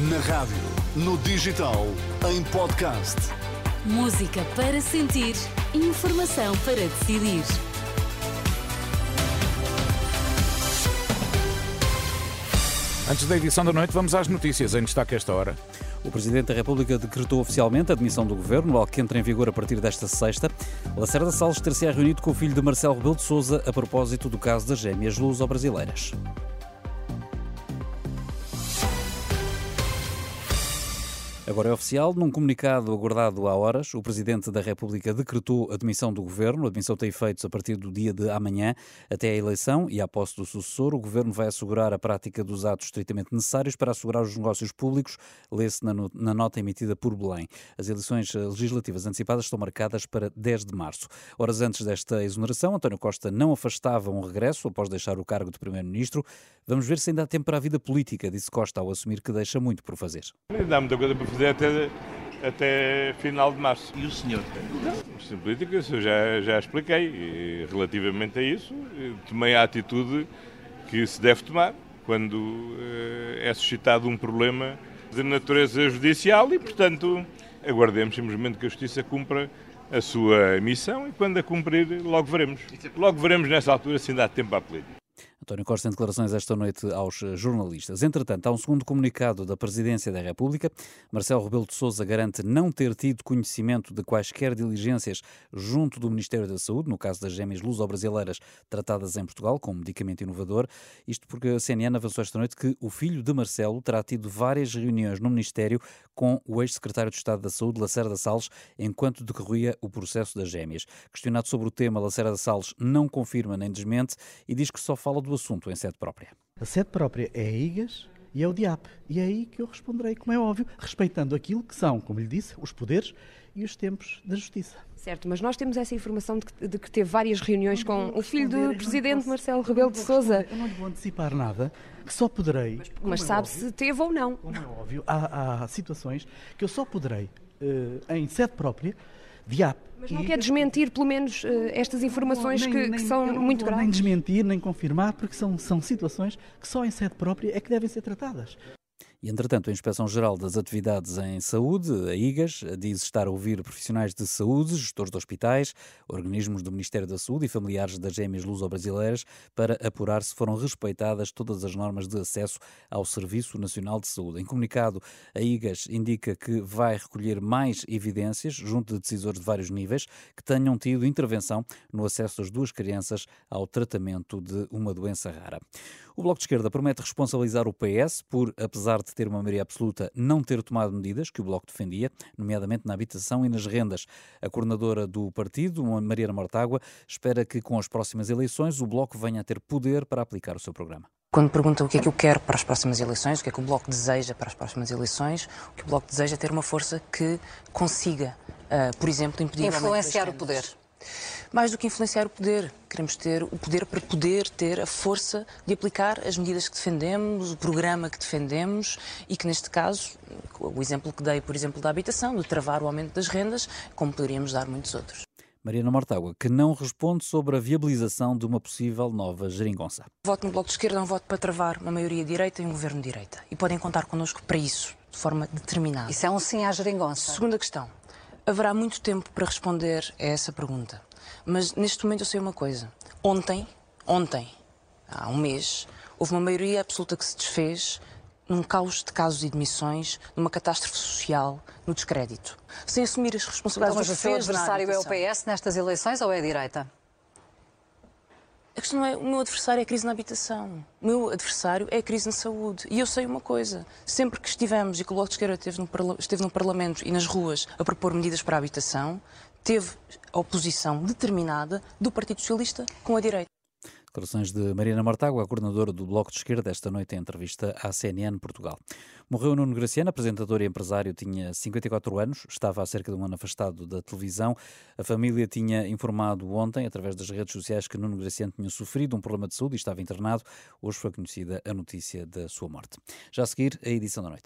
Na rádio, no digital, em podcast. Música para sentir, informação para decidir. Antes da edição da noite, vamos às notícias em destaque esta hora. O Presidente da República decretou oficialmente a demissão do Governo, algo que entra em vigor a partir desta sexta. Lacerda Salles ter-se reunido com o filho de Marcelo Rebelo de Sousa a propósito do caso das gêmeas luso-brasileiras. Agora é oficial. Num comunicado aguardado há horas, o Presidente da República decretou a demissão do Governo. A demissão tem efeitos a partir do dia de amanhã até a eleição e à posse do sucessor. O Governo vai assegurar a prática dos atos estritamente necessários para assegurar os negócios públicos, lê-se na, na nota emitida por Belém. As eleições legislativas antecipadas estão marcadas para 10 de março. Horas antes desta exoneração, António Costa não afastava um regresso após deixar o cargo de Primeiro-Ministro. Vamos ver se ainda há tempo para a vida política, disse Costa ao assumir que deixa muito por fazer. Ainda há muita coisa para fazer até, até final de março. E o senhor? Não, política, eu já, já expliquei. E, relativamente a isso, tomei a atitude que se deve tomar quando uh, é suscitado um problema de natureza judicial e, portanto, aguardemos simplesmente que a Justiça cumpra a sua missão e quando a cumprir, logo veremos. Logo veremos nessa altura se ainda há tempo à política. António Costa em declarações esta noite aos jornalistas. Entretanto, há um segundo comunicado da Presidência da República. Marcelo Rebelo de Sousa garante não ter tido conhecimento de quaisquer diligências junto do Ministério da Saúde, no caso das gêmeas luso-brasileiras tratadas em Portugal com um medicamento inovador. Isto porque a CNN avançou esta noite que o filho de Marcelo terá tido várias reuniões no Ministério com o ex-secretário de Estado da Saúde, Lacerda Salles, enquanto decorria o processo das gêmeas. Questionado sobre o tema, Lacerda Salles não confirma nem desmente e diz que só fala do assunto em sede própria. A sede própria é a IGAS e é o DIAP. E é aí que eu responderei, como é óbvio, respeitando aquilo que são, como lhe disse, os poderes e os tempos da justiça. Certo, mas nós temos essa informação de que, de que teve várias reuniões com o filho do presidente posso, Marcelo Rebelo de Sousa. Eu não lhe vou antecipar nada, que só poderei. Mas, mas é sabe óbvio, se teve ou não. Como é óbvio, há, há situações que eu só poderei, uh, em sede própria, DIAP. Mas não e... quer desmentir, pelo menos, uh, estas informações não, nem, que, nem, que, são muito graves? Nem desmentir, nem confirmar, porque são, são situações que só em sede própria é que devem ser tratadas. E, entretanto, a Inspeção-Geral das Atividades em Saúde, a IGAS, diz estar a ouvir profissionais de saúde, gestores de hospitais, organismos do Ministério da Saúde e familiares das gêmeas luso-brasileiras para apurar se foram respeitadas todas as normas de acesso ao Serviço Nacional de Saúde. Em comunicado, a IGAS indica que vai recolher mais evidências junto de decisores de vários níveis que tenham tido intervenção no acesso das duas crianças ao tratamento de uma doença rara. O Bloco de Esquerda promete responsabilizar o PS por, apesar de ter uma maioria absoluta, não ter tomado medidas que o Bloco defendia, nomeadamente na habitação e nas rendas. A coordenadora do partido, Mariana Mortágua, espera que com as próximas eleições o Bloco venha a ter poder para aplicar o seu programa. Quando perguntam o que é que eu quero para as próximas eleições, o que é que o Bloco deseja para as próximas eleições, o que o Bloco deseja é ter uma força que consiga, uh, por exemplo, impedir... Influenciar o poder. Mais do que influenciar o poder, queremos ter o poder para poder ter a força de aplicar as medidas que defendemos, o programa que defendemos e que, neste caso, o exemplo que dei, por exemplo, da habitação, de travar o aumento das rendas, como poderíamos dar muitos outros. Mariana Mortágua, que não responde sobre a viabilização de uma possível nova geringonça. Voto no Bloco de Esquerda é um voto para travar uma maioria direita e um governo de direita. E podem contar connosco para isso, de forma determinada. Isso é um sim à geringonça. Segunda questão. Haverá muito tempo para responder a essa pergunta. Mas neste momento eu sei uma coisa. Ontem, ontem, há um mês, houve uma maioria absoluta que se desfez num caos de casos e demissões, numa catástrofe social, no descrédito. Sem assumir as responsabilidades então, mas o seu adversário é o PS nestas eleições ou é a direita? A questão é o meu adversário é a crise na habitação. O meu adversário é a crise na saúde. E eu sei uma coisa: sempre que estivemos e que o Bloco de Esquerda esteve no, esteve no Parlamento e nas ruas a propor medidas para a habitação, teve a oposição determinada do Partido Socialista com a direita. Declarações de Mariana Mortágua, coordenadora do Bloco de Esquerda, esta noite em entrevista à CNN Portugal. Morreu Nuno Graciano, apresentador e empresário, tinha 54 anos, estava há cerca de um ano afastado da televisão. A família tinha informado ontem, através das redes sociais, que Nuno Graciano tinha sofrido um problema de saúde e estava internado. Hoje foi conhecida a notícia da sua morte. Já a seguir, a edição da noite.